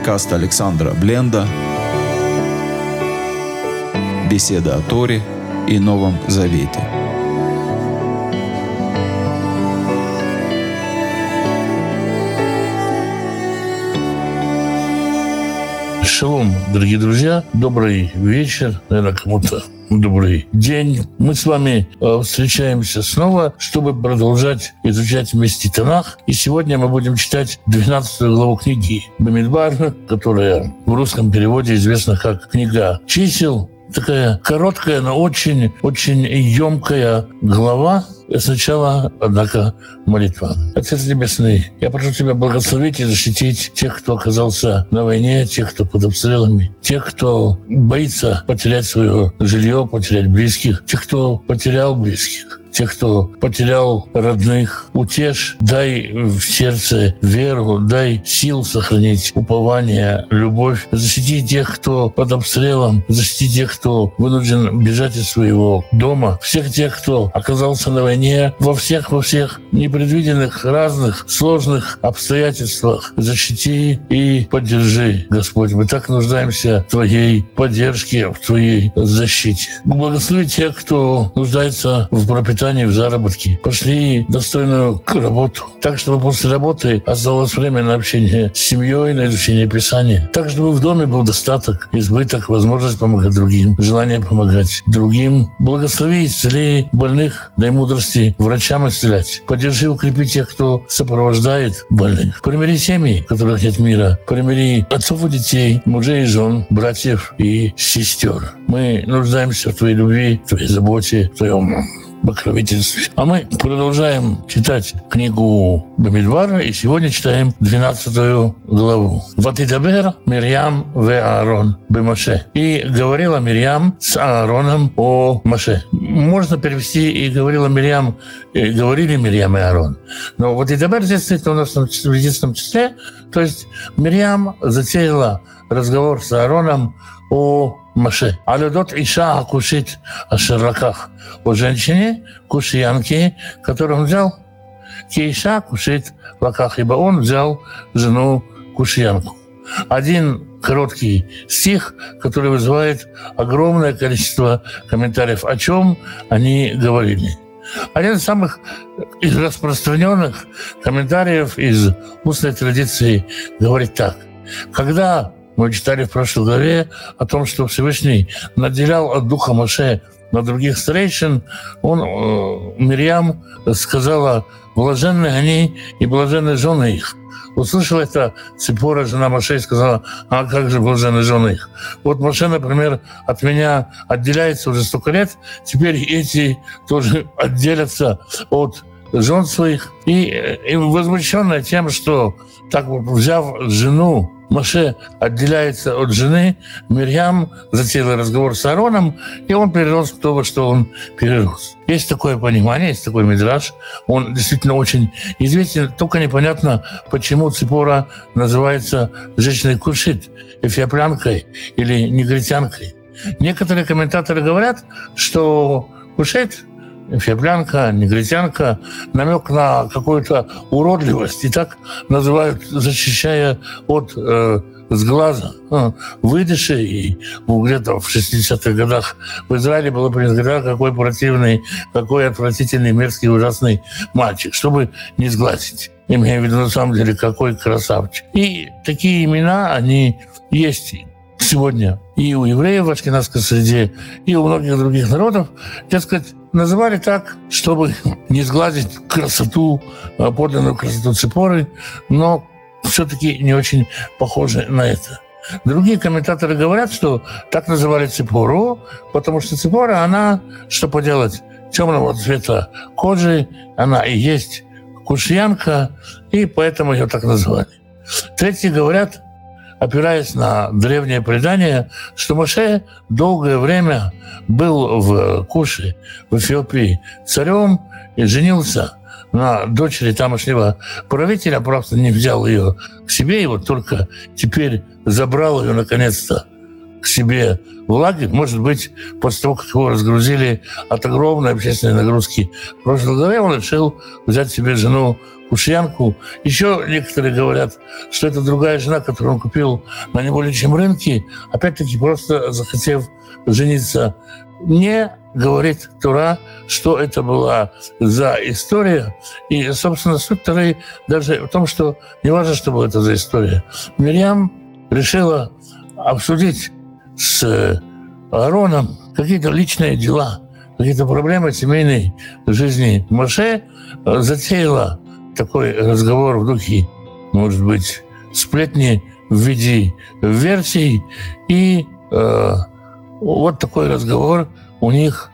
подкаст Александра Бленда. «Беседа о Торе и Новом Завете». Шалом, дорогие друзья, добрый вечер, наверное, кому-то добрый день. Мы с вами э, встречаемся снова, чтобы продолжать изучать вместе Танах. И сегодня мы будем читать 12 главу книги Бамидбар, которая в русском переводе известна как «Книга чисел». Такая короткая, но очень-очень емкая глава, Сначала, однако, молитва. Отец Небесный, я прошу Тебя благословить и защитить тех, кто оказался на войне, тех, кто под обстрелами, тех, кто боится потерять свое жилье, потерять близких, тех, кто потерял близких тех, кто потерял родных, утешь, дай в сердце веру, дай сил сохранить упование, любовь. Защити тех, кто под обстрелом, защити тех, кто вынужден бежать из своего дома, всех тех, кто оказался на войне, во всех, во всех непредвиденных, разных, сложных обстоятельствах. Защити и поддержи, Господь. Мы так нуждаемся в Твоей поддержке, в Твоей защите. Благослови тех, кто нуждается в пропитании пропитании, в заработке, пошли достойную работу. Так, чтобы после работы осталось время на общение с семьей, на изучение Писания. Так, чтобы в доме был достаток, избыток, возможность помогать другим, желание помогать другим. Благослови, исцели больных, дай мудрости врачам исцелять. Поддержи, укрепи тех, кто сопровождает больных. Примири семьи, в которых нет мира. Примири отцов и детей, мужей и жен, братьев и сестер. Мы нуждаемся в Твоей любви, в Твоей заботе, в Твоем покровительстве. А мы продолжаем читать книгу Бамидвара, и сегодня читаем 12 главу. «Ватидабер Мирьям в Аарон бемаше». И говорила Мирьям с Аароном о Маше. Можно перевести и говорила Мирьям, и говорили Мирьям и Аарон. Но вот «Ватидабер» здесь стоит у нас в единственном числе, то есть Мирьям затеяла разговор с Аароном о Маше. А ледот Иша Акушит. О женщине, кушиянке, которую он взял. Кейша Кушит Лаках, ибо он взял жену кушиянку. Один короткий стих, который вызывает огромное количество комментариев, о чем они говорили. Один из самых из распространенных комментариев из устной традиции говорит так. Когда мы читали в прошлой главе о том, что Всевышний наделял от духа Моше на других старейшин, он, э, Мирьям сказала, блаженны они и блаженны жены их. Услышала это Ципора, жена Моше, и сказала, а как же блаженны жены их? Вот Моше, например, от меня отделяется уже столько лет, теперь эти тоже отделятся от жен своих. И, и возмущенная тем, что так вот взяв жену Маше отделяется от жены, Мирьям затеяла разговор с Аароном, и он перерос в то, во что он перерос. Есть такое понимание, есть такой мидраж. Он действительно очень известен. Только непонятно, почему Ципора называется женщиной Кушит, эфиоплянкой или негритянкой. Некоторые комментаторы говорят, что Кушит феблянка, негритянка, намек на какую-то уродливость. И так называют, защищая от э, сглаза, э, выдыши. И где-то в 60-х годах в Израиле было принято, какой противный, какой отвратительный, мерзкий, ужасный мальчик, чтобы не сглазить. Имею в виду, на самом деле, какой красавчик. И такие имена, они есть сегодня и у евреев в ашкенадской среде, и у многих других народов, так сказать, называли так, чтобы не сгладить красоту, а, подлинную красоту Ципоры, но все-таки не очень похоже на это. Другие комментаторы говорят, что так называли Ципору, потому что Ципора, она, что поделать, темного цвета кожи, она и есть кушьянка, и поэтому ее так называли. Третьи говорят, опираясь на древнее предание, что Моше долгое время был в Куше, в Эфиопии, царем и женился на дочери тамошнего правителя, правда, не взял ее к себе, и вот только теперь забрал ее наконец-то к себе в лагерь, может быть, после того, как его разгрузили от огромной общественной нагрузки. В прошлом году, он решил взять себе жену Кушьянку. Еще некоторые говорят, что это другая жена, которую он купил на не более чем рынке, опять-таки просто захотев жениться. Не говорит Тура, что это была за история. И, собственно, суть Туры даже в том, что не важно, что была это за история. Мирьям решила обсудить с Аароном какие-то личные дела, какие-то проблемы семейной жизни. Маше затеяла такой разговор в духе, может быть, сплетни в виде версий. И э, вот такой разговор у них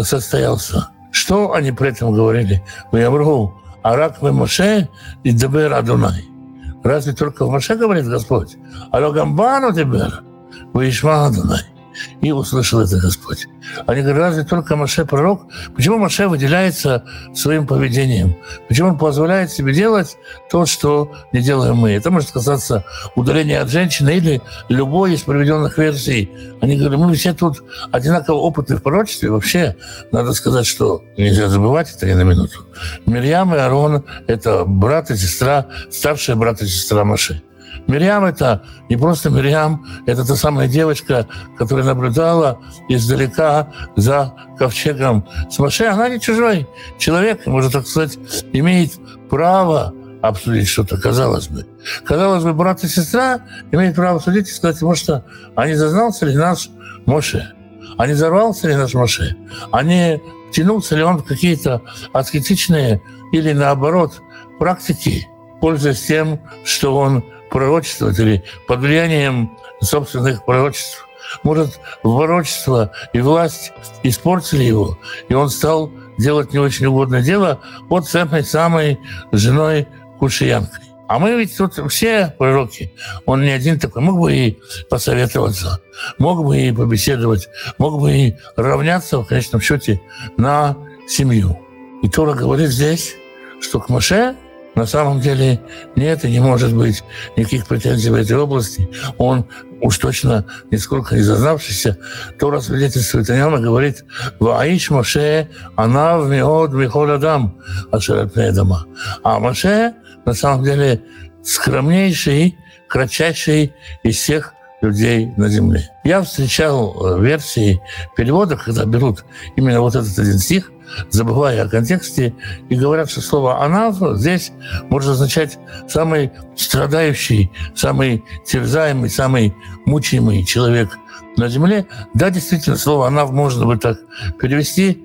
состоялся. Что они при этом говорили? Ваямру, Арак вы Моше и Дебер Адунай. Разве только в Моше говорит Господь? Алогамбану Дебер, Ваишма Адунай. И услышал это Господь. Они говорят, разве только Маше пророк? Почему Маше выделяется своим поведением? Почему он позволяет себе делать то, что не делаем мы? Это может касаться удаления от женщины или любой из приведенных версий. Они говорят, мы все тут одинаково опытны в пророчестве. Вообще, надо сказать, что нельзя забывать это ни на минуту. Мирьям и Арон – это брат и сестра, старшая брат и сестра Маше. Мирьям это не просто Мирьям, это та самая девочка, которая наблюдала издалека за ковчегом с Моше. Она не чужой человек, может так сказать, имеет право обсудить что-то, казалось бы. Казалось бы, брат и сестра имеют право судить и сказать, может, а не зазнался ли наш Моше? А не взорвался ли наш Моше? А не тянулся ли он в какие-то аскетичные или, наоборот, практики, пользуясь тем, что он пророчествовать или под влиянием собственных пророчеств. Может, пророчество и власть испортили его, и он стал делать не очень угодное дело вот с этой самой женой Кушиянкой. А мы ведь тут все пророки. Он не один такой. Мог бы и посоветоваться, мог бы и побеседовать, мог бы и равняться, в конечном счете, на семью. И Тора говорит здесь, что к Маше на самом деле нет и не может быть никаких претензий в этой области. Он уж точно нисколько не зазнавшийся, то свидетельствует о нем и говорит «Ваиш Моше, она в миод михол адам, дома». А Моше на самом деле скромнейший, кратчайший из всех людей на Земле. Я встречал э, версии перевода, когда берут именно вот этот один стих – забывая о контексте, и говорят, что слово «она» здесь может означать самый страдающий, самый терзаемый, самый мучаемый человек на земле. Да, действительно, слово «она» можно бы так перевести,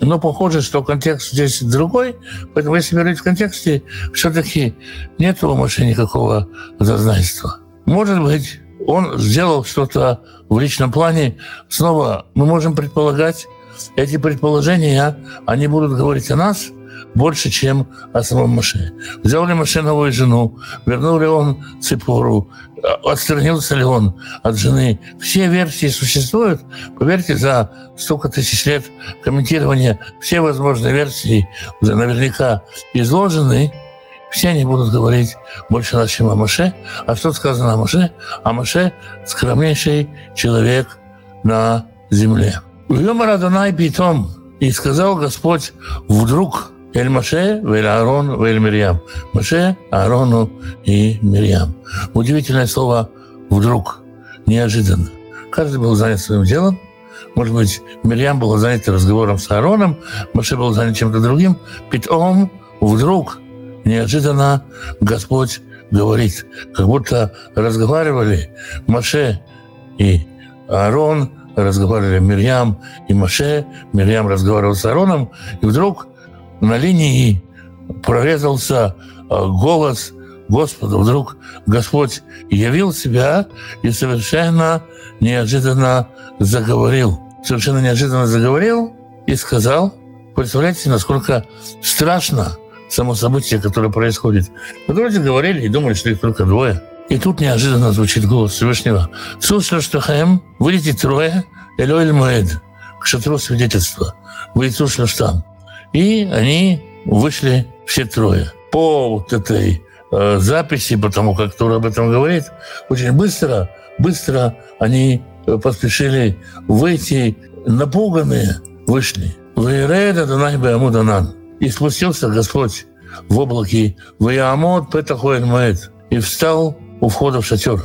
но похоже, что контекст здесь другой, поэтому если говорить в контексте, все-таки нет у Маши никакого зазнайства. Может быть, он сделал что-то в личном плане. Снова мы можем предполагать, эти предположения, они будут говорить о нас больше, чем о самом Маше. Взял ли Маше новую жену, вернул ли он Ципору, отстранился ли он от жены. Все версии существуют. Поверьте, за столько тысяч лет комментирования все возможные версии уже наверняка изложены. Все они будут говорить больше нас, чем о Маше. А что сказано о Маше? А Маше – скромнейший человек на земле. Вьемар Адонай питом, и сказал Господь вдруг Эль Маше, Эль Аарон, Эль Мирьям. Маше, Аарону и Мирьям. Удивительное слово «вдруг», неожиданно. Каждый был занят своим делом. Может быть, Мирьям была занята разговором с Аароном, Маше был занят чем-то другим. Питом, вдруг, неожиданно Господь говорит, как будто разговаривали Маше и Аарон, разговаривали Мирьям и Маше, Мирьям разговаривал с Ароном, и вдруг на линии прорезался а, голос Господа. Вдруг Господь явил себя и совершенно неожиданно заговорил. Совершенно неожиданно заговорил и сказал, представляете, насколько страшно само событие, которое происходит. Мы вроде говорили и думали, что их только двое – и тут неожиданно звучит голос Всевышнего. «Слушай, что Хаем, выйдите трое, Элоэль Моэд, к шатру свидетельства, выйдите там». И они вышли все трое. По вот этой э, записи, потому как Тура об этом говорит, очень быстро, быстро они поспешили выйти, напуганные вышли. Вейреда Данай Беамуданан. И спустился Господь в облаке Ваямот Петахуэль и встал у входа в шатер.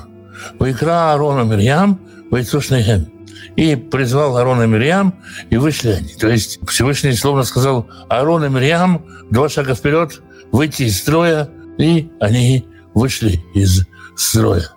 Вайкра Аарона Мирьям, Вайцушнейхем. И призвал Аарона Мирьям, и вышли они. То есть Всевышний словно сказал Аарон и Мирьям, два шага вперед, выйти из строя, и они вышли из строя.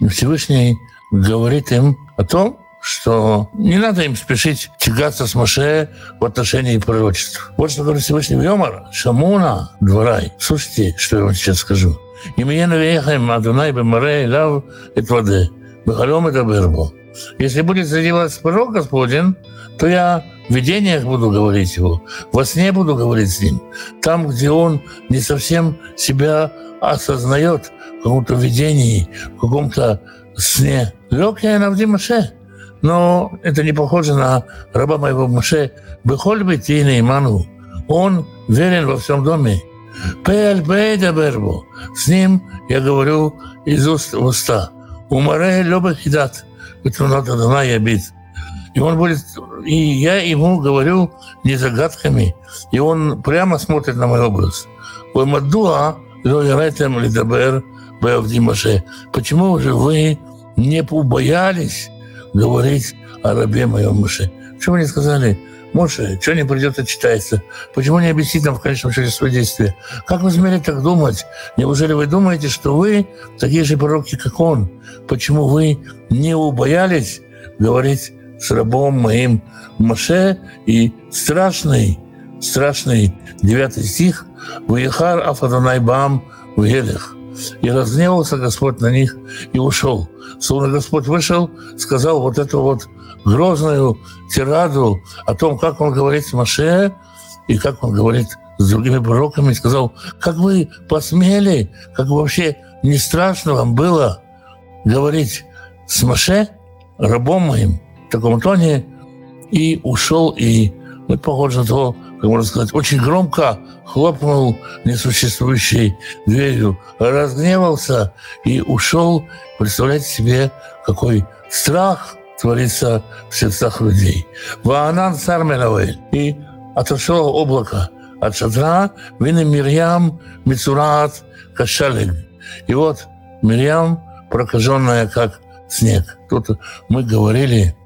И Всевышний говорит им о том, что не надо им спешить тягаться с Маше в отношении пророчеств. Вот что говорит Всевышний Йомар, Шамуна, дворай. Слушайте, что я вам сейчас скажу. אם יהיה נביאיכם אדוני במראה אליו אתוודה, בחלום אדבר בו. Если будет среди вас пророк Господень, то я в видениях буду говорить его, во сне буду говорить с ним. Там, где он не совсем себя осознает в каком-то видении, в каком-то сне. Лег я на Маше, но это не похоже на раба моего Маше. Бехоль бетина иману. Он верен во всем доме. Пель бейдабербу. С ним я говорю из уст в уста. Умаре лёба хидат. Петруната дана я бит. И он будет, и я ему говорю не загадками, и он прямо смотрит на мой образ. Мадуа лидабер Маше. Почему же вы не побоялись говорить о рабе моем Маше? Почему не сказали, Моше, что не придет читается? Почему не объяснить нам в конечном счете свои действия? Как вы смели так думать? Неужели вы думаете, что вы такие же пророки, как он? Почему вы не убоялись говорить с рабом моим Моше и страшный, страшный девятый стих «Ваехар Афаданайбам в Елех». И разгневался Господь на них и ушел. Словно Господь вышел, сказал вот эту вот грозную тираду о том, как он говорит с Маше и как он говорит с другими пророками, сказал, как вы посмели, как вообще не страшно вам было говорить с Маше, рабом моим, в таком тоне, и ушел, и мы похоже на то, как можно сказать, очень громко хлопнул несуществующей дверью, разгневался и ушел. Представляете себе, какой страх творится в сердцах людей. Ваанан царь И отошло облако от шатра, вины Мирьям Мицурат Кашалег. И вот Мирьям прокаженная, как снег. Тут мы говорили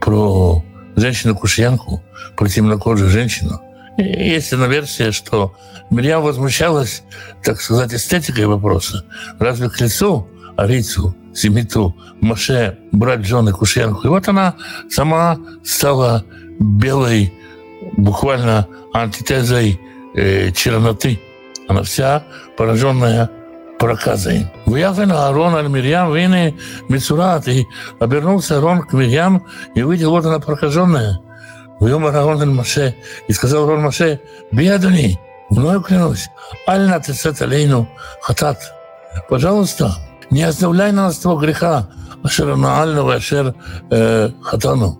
про женщину-кушьянку, про темнокожую женщину. И есть одна версия, что Мирьям возмущалась, так сказать, эстетикой вопроса. Разве к лицу Арицу, Семиту, Маше брать жены Кушьянку? И вот она сама стала белой, буквально антитезой э, черноты. Она вся пораженная проказой. Выявлен Аарон аль Мирьям, вины Мицурат. И обернулся Аарон к Мирьям и увидел, вот она прокаженная. Выемар Аарон аль Маше. И сказал Аарон Маше, бедуни, мною клянусь, аль на тецет алейну хатат. Пожалуйста, не оставляй на нас того греха, ашер наального, ашер э, хатану,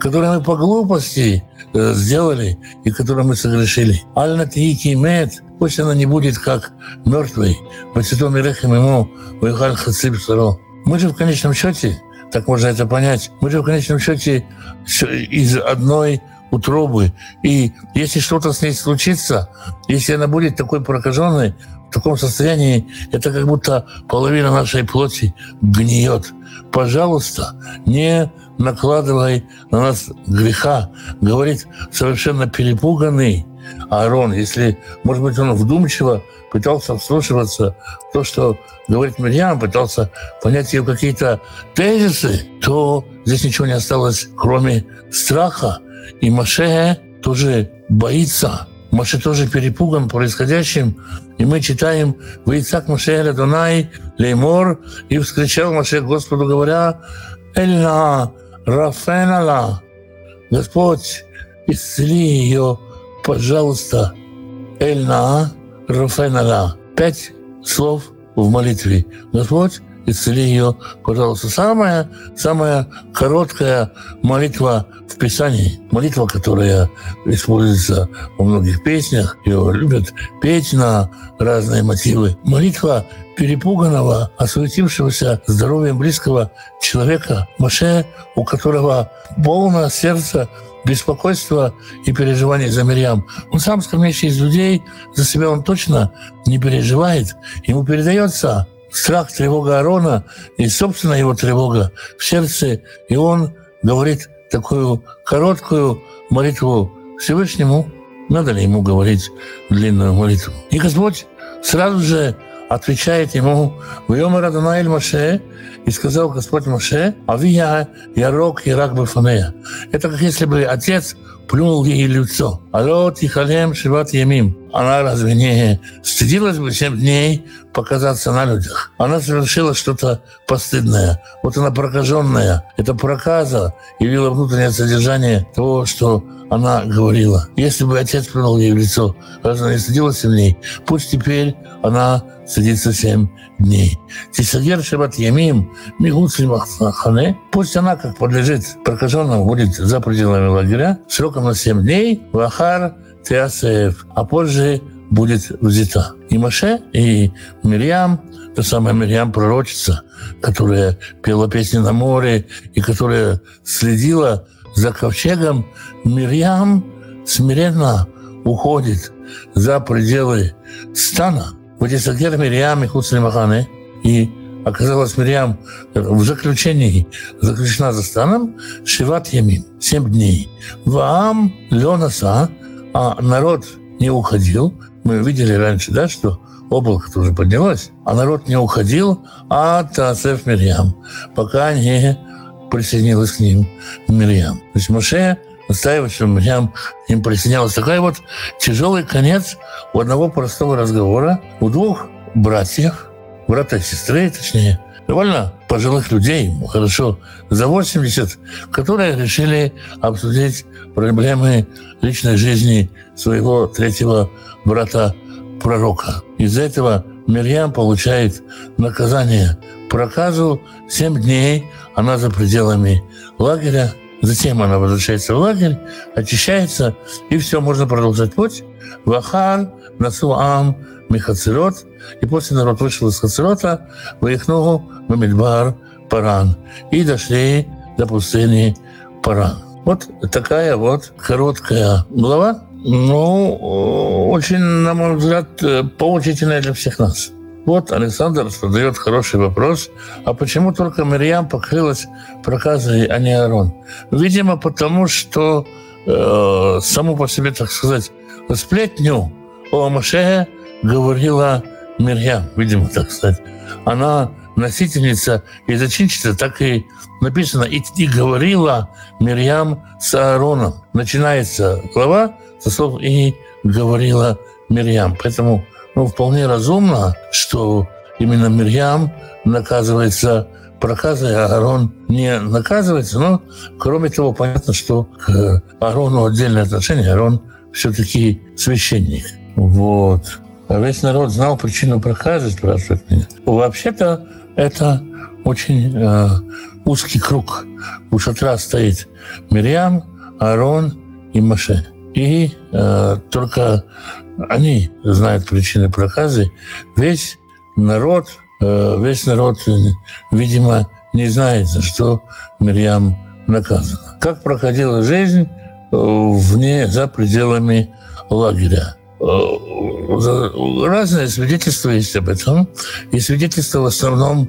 который мы по глупости э, сделали и который мы согрешили. Аль на мед, Пусть она не будет как мертвый. Васитом и рехем ему выехал хациб саро. Мы же в конечном счете, так можно это понять, мы же в конечном счете из одной утробы. И если что-то с ней случится, если она будет такой прокаженной, таком состоянии, это как будто половина нашей плоти гниет. Пожалуйста, не накладывай на нас греха, говорит совершенно перепуганный Аарон, если, может быть, он вдумчиво пытался вслушиваться в то, что говорит Мирьям, пытался понять ее какие-то тезисы, то здесь ничего не осталось, кроме страха. И Маше тоже боится. Маше тоже перепуган происходящим. И мы читаем «Вейцак Маше Донай Леймор» и вскричал Маше Господу, говоря «Эльна Рафенала» Господь, исцели ее пожалуйста, Эльна Рафенала. Пять слов в молитве. Господь, исцели ее, пожалуйста. Самая, самая короткая молитва в Писании, молитва, которая используется во многих песнях, ее любят петь на разные мотивы. Молитва перепуганного, осуетившегося здоровьем близкого человека, Маше, у которого полное сердце беспокойства и переживаний за Мирьям. Он сам скромнейший из людей, за себя он точно не переживает. Ему передается страх, тревога Аарона и собственная его тревога в сердце. И он говорит такую короткую молитву Всевышнему. Надо ли ему говорить длинную молитву? И Господь сразу же отвечает ему «Вьомар Адонаэль Маше» и сказал Господь Маше «Авия ярок ярак бефанея». Это как если бы отец плюнул ей лицо. Алло, тихалем, шиват ямим. Она разве не стыдилась бы семь дней показаться на людях? Она совершила что-то постыдное. Вот она прокаженная. Это проказа явила внутреннее содержание того, что она говорила. Если бы отец плюнул ей в лицо, разве она не стыдилась в ней? Пусть теперь она садится семь дней. Тисагер Шабат Ямим Мигуцли Хане. Пусть она, как подлежит прокаженному, будет за пределами лагеря сроком на семь дней. Вахар Теасеев. А позже будет взята. И Маше, и Мирьям, та самая Мирьям пророчица, которая пела песни на море и которая следила за ковчегом, Мирьям смиренно уходит за пределы стана Ватисагер Мириам и Хуцли Маханы. И оказалось, Мириам в заключении заключена за станом Шиват Ямин, семь дней. Ваам Ленаса, а народ не уходил. Мы видели раньше, да, что облако тоже поднялось, а народ не уходил, а Тасеф Мирьям, пока не присоединилась к ним Мирьям. То есть Моше настаивать, что Мирьям им присоединялась. Такой вот тяжелый конец у одного простого разговора у двух братьев, брата и сестры, точнее, довольно пожилых людей, хорошо, за 80, которые решили обсудить проблемы личной жизни своего третьего брата-пророка. Из-за этого Мирьям получает наказание проказу 7 дней, она за пределами лагеря, Затем она возвращается в лагерь, очищается, и все, можно продолжать путь. Вахар, Насуам, Михацерот. И после народ вышел из Хацерота, выехнул в Мидбар, Паран. И дошли до пустыни Паран. Вот такая вот короткая глава. Ну, очень, на мой взгляд, поучительная для всех нас. Вот Александр задает хороший вопрос. А почему только Мирьям покрылась проказой, а не Аарон? Видимо, потому что э, саму по себе, так сказать, сплетню о Маше говорила Мирьям, видимо, так сказать. Она носительница и зачинщица, так и написано, и, и говорила Мирьям с Аароном. Начинается глава со слов «и говорила Мирьям». Поэтому ну, вполне разумно, что именно Мирьям наказывается проказой, а Аарон не наказывается. Но, кроме того, понятно, что к Аарону отдельное отношение. Аарон все-таки священник. Вот. А весь народ знал причину проказы, спрашивает меня. Вообще-то это очень э, узкий круг. У шатра стоит Мирьям, Аарон и Маше. И э, только они знают причины проказы. Весь народ, э, весь народ, видимо, не знает, за что Мирьям наказана. Как проходила жизнь вне, за пределами лагеря. Э, разные свидетельства есть об этом, и свидетельства в основном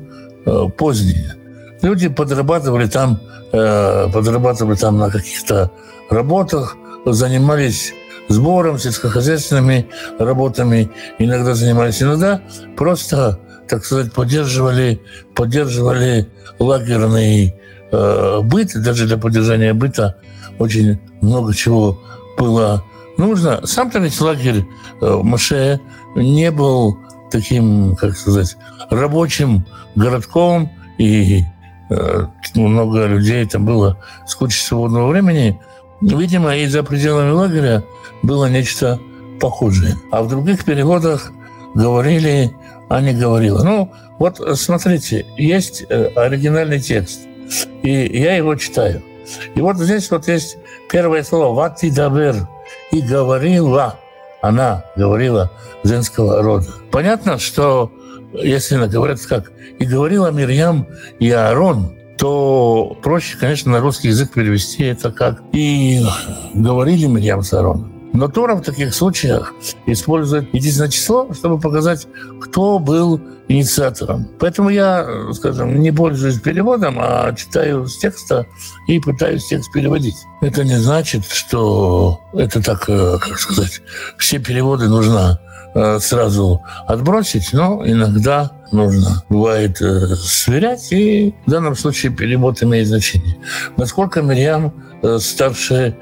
поздние. Люди подрабатывали там, подрабатывали там на каких-то работах, занимались сбором, сельскохозяйственными работами, иногда занимались, иногда просто, так сказать, поддерживали, поддерживали лагерный э, быт, даже для поддержания быта очень много чего было нужно. Сам-то ведь лагерь э, Маше не был таким, как сказать, рабочим городком, и э, много людей там было с кучей свободного времени. Видимо, и за пределами лагеря было нечто похожее. А в других переводах говорили а не говорила. Ну, вот смотрите, есть э, оригинальный текст, и я его читаю. И вот здесь вот есть первое слово «вати дабер» и говорила. Она говорила женского рода. Понятно, что если она говорит как «и говорила Мирьям и Аарон», то проще, конечно, на русский язык перевести это как «и говорили Мирьям с Аароном». Но Тора в таких случаях использует единственное число, чтобы показать, кто был инициатором. Поэтому я, скажем, не пользуюсь переводом, а читаю с текста и пытаюсь текст переводить. Это не значит, что это так, э, как сказать, все переводы нужно э, сразу отбросить, но иногда нужно, бывает, э, сверять, и в данном случае перевод имеет значение. Насколько Мирьям старше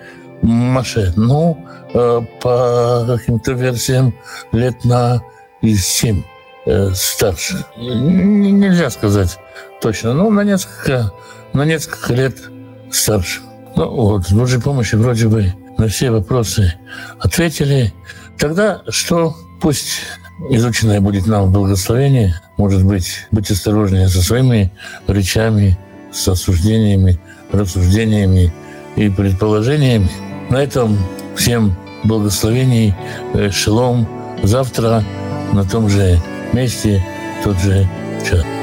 Маше? Ну, Э, по каким-то версиям лет на 7 э, старше. Нельзя сказать точно, но на несколько, на несколько лет старше. Ну вот, с Божьей помощью вроде бы на все вопросы ответили. Тогда что? Пусть изученное будет нам благословение. Может быть, быть осторожнее со своими речами, с осуждениями, рассуждениями и предположениями. На этом всем благословений, э, шелом. Завтра на том же месте, тот же час.